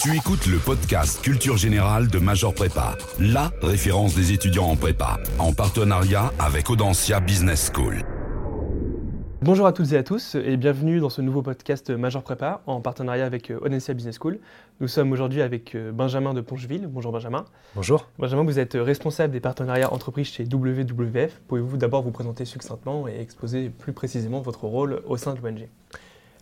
Tu écoutes le podcast Culture Générale de Major Prépa, la référence des étudiants en prépa, en partenariat avec Audencia Business School. Bonjour à toutes et à tous et bienvenue dans ce nouveau podcast Major Prépa en partenariat avec euh, Audencia Business School. Nous sommes aujourd'hui avec euh, Benjamin de Poncheville. Bonjour Benjamin. Bonjour. Benjamin, vous êtes responsable des partenariats entreprises chez WWF. Pouvez-vous d'abord vous présenter succinctement et exposer plus précisément votre rôle au sein de l'ONG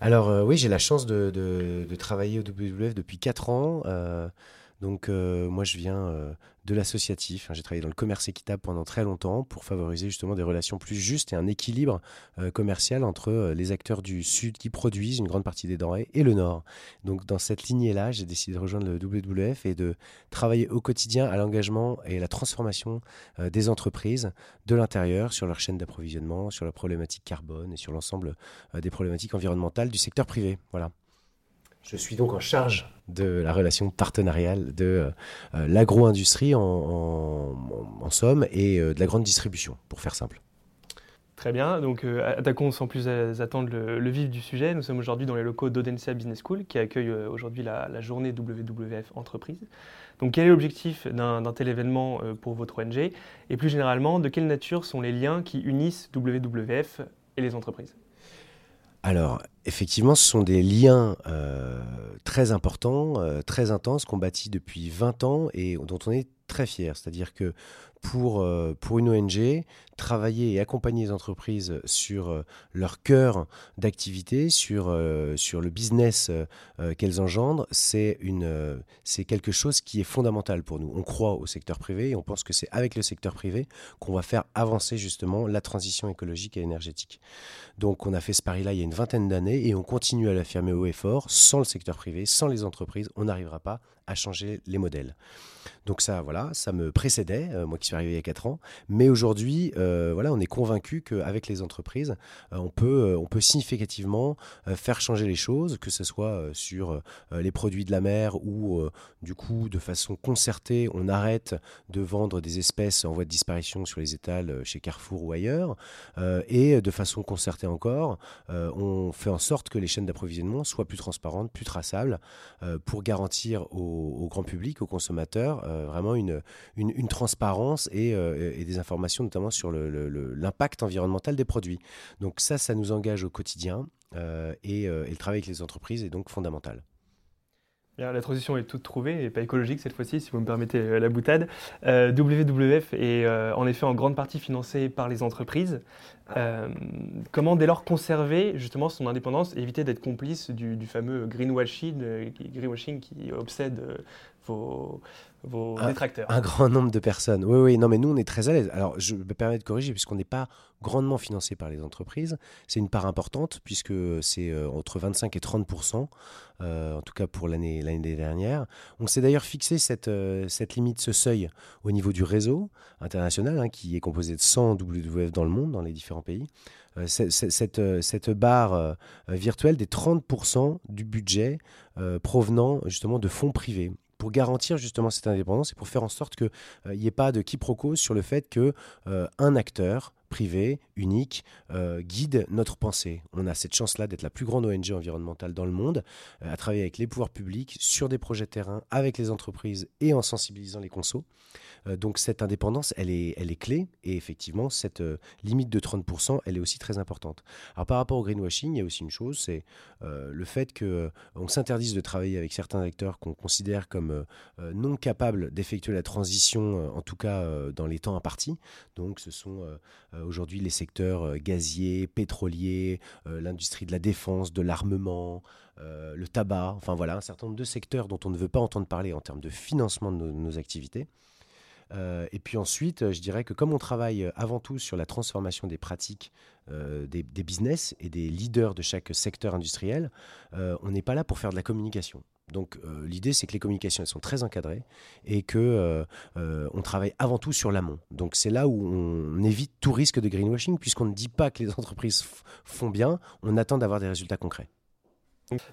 Alors euh, oui, j'ai la chance de, travailler au WWF depuis 4 ans. Euh, donc euh, moi je viens euh, de l'associatif. Hein, J'ai travaillé dans le commerce équitable pendant très longtemps pour favoriser justement des relations plus justes et un équilibre euh, commercial entre les acteurs du sud qui produisent une grande partie des denrées et le nord. Donc dans cette lignée-là, j'ai décidé de rejoindre le WWF et de travailler au quotidien à l'engagement et la transformation des entreprises de l'intérieur sur leur chaîne d'approvisionnement, sur la problématique carbone et sur l'ensemble des problématiques environnementales du secteur privé. Voilà. Je suis donc en charge de la relation partenariale de euh, euh, l'agro-industrie en, somme et euh, de la grande distribution, pour faire simple. Très bien, donc attaquons sans plus attendre le, vif du sujet. Nous sommes aujourd'hui dans les locaux d'Audencia Business School qui accueille aujourd'hui la, journée WWF Entreprise. Donc quel est l'objectif d'un tel événement pour votre ONG et plus généralement de quelle nature sont les liens qui unissent WWF et les entreprises? Alors, effectivement, ce sont des liens euh, très importants, euh, très intenses, qu'on bâtit depuis 20 ans et dont on est très fier. C'est-à-dire que pour, euh, pour une ONG, travailler et accompagner les entreprises sur euh, leur cœur d'activité, sur, sur le business qu'elles engendrent, c'est c'est quelque chose qui est fondamental pour nous. On croit au secteur privé et on pense que c'est avec le secteur privé qu'on va faire avancer justement la transition écologique et énergétique. Donc on a fait ce pari-là il y a une vingtaine d'années et on continue à l'affirmer haut et fort. Sans le secteur privé, sans les entreprises, on n'arrivera pas à changer les modèles. Donc ça, voilà, ça me précédait, euh, moi qui suis arrivé il y a 4 ans. Mais aujourd'hui, euh, voilà, on est convaincu qu'avec les entreprises, euh, on, peut, on peut significativement faire changer les choses, que ce soit sur les produits de la mer ou du coup, de façon concertée, on arrête de vendre des espèces en voie de disparition sur les étals chez Carrefour ou ailleurs. Et de façon concertée encore, on fait en sorte que les chaînes d'approvisionnement soient plus transparentes, plus traçables, pour garantir au, grand public, aux consommateurs, euh, vraiment une, une, transparence et, euh, et des informations notamment sur l'impact environnemental des produits. Donc ça, ça nous engage au quotidien euh, et, et le travail avec les entreprises est donc fondamental. La transition est toute trouvée et pas écologique cette fois-ci, si vous me permettez euh, la boutade. Euh, WWF est euh, en effet en grande partie financé par les entreprises. Comment dès lors conserver justement son indépendance et éviter d'être complice du, fameux greenwashing, greenwashing qui obsède vos, vos Ah, détracteurs Un grand nombre de personnes. Oui, oui, non, mais nous, on est très à l'aise. Alors, je me permets de corriger, puisqu'on n'est pas grandement financé par les entreprises. C'est une part importante, puisque c'est euh, entre 25 et 30 euh, en tout cas pour l'année dernière. On s'est d'ailleurs fixé cette, euh, cette limite, ce seuil, au niveau du réseau international, hein, qui est composé de 100 WWF dans le monde, dans les différents pays. Euh, cette, euh, cette barre virtuelle des 30 du budget provenant justement de fonds privés pour garantir justement cette indépendance et pour faire en sorte qu'il n'y ait pas de quiproquo sur le fait que euh, un acteur privé, unique, euh, guide notre pensée. On a cette chance-là d'être la plus grande ONG environnementale dans le monde, euh, à travailler avec les pouvoirs publics, sur des projets de terrain, avec les entreprises et en sensibilisant les consos. Euh, donc cette indépendance, elle est, elle est clé et effectivement, cette limite de 30%, elle est aussi très importante. Alors par rapport au greenwashing, il y a aussi une chose, c'est le fait qu'on s'interdise de travailler avec certains acteurs qu'on considère comme non capables d'effectuer la transition, en tout cas dans les temps impartis. Donc ce sont aujourd'hui les secteurs euh, gaziers, pétroliers, euh, l'industrie de la défense, de l'armement, euh, le tabac, enfin voilà, un certain nombre de secteurs dont on ne veut pas entendre parler en termes de financement de nos, activités. Euh, et puis ensuite, euh, je dirais que comme on travaille euh, avant tout sur la transformation des pratiques euh, des, business et des leaders de chaque secteur industriel, euh, on n'est pas là pour faire de la communication. Donc euh, l'idée, c'est que les communications elles sont très encadrées et que euh, euh, on travaille avant tout sur l'amont. Donc c'est là où on évite tout risque de greenwashing puisqu'on ne dit pas que les entreprises font bien, on attend d'avoir des résultats concrets.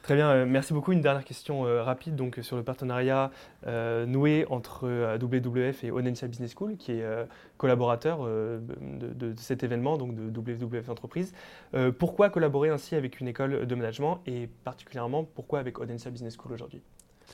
Très bien, euh, merci beaucoup. Une dernière question euh, rapide donc, sur le partenariat euh, noué entre euh, WWF et Onencia Business School, qui est euh, collaborateur euh, de, cet événement, donc de WWF Entreprise. Euh, pourquoi collaborer ainsi avec une école de management et particulièrement pourquoi avec Onencia Business School aujourd'hui?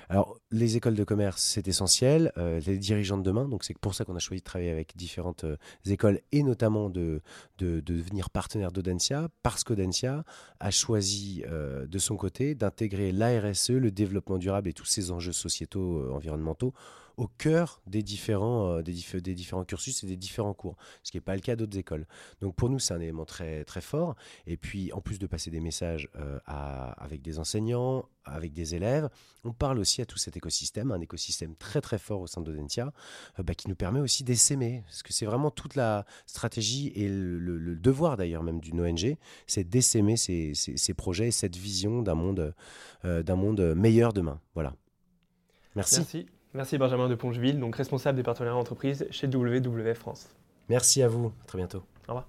Alors, les écoles de commerce, c'est essentiel. Euh, les dirigeants de demain, donc c'est pour ça qu'on a choisi de travailler avec différentes euh, écoles et notamment de, de, devenir partenaire d'Audencia, parce qu'Audencia a choisi euh, de son côté d'intégrer l'ARSE, le développement durable et tous ces enjeux sociétaux, environnementaux au cœur des différents, euh, des, différents cursus et des différents cours, ce qui n'est pas le cas d'autres écoles. Donc pour nous, c'est un élément très, très fort. Et puis, en plus de passer des messages euh, avec des enseignants, avec des élèves, on parle aussi à tout cet écosystème, un écosystème très très fort au sein d'Odentia, euh, bah, qui nous permet aussi d'essaimer, parce que c'est vraiment toute la stratégie et le, devoir d'ailleurs même d'une ONG, c'est d'essaimer ces, ces, projets et cette vision d'un monde, d'un monde meilleur demain. Voilà. Merci. Merci. Merci Benjamin de Pongeville, donc responsable des partenariats entreprises chez WWF France. Merci à vous, à très bientôt. Au revoir.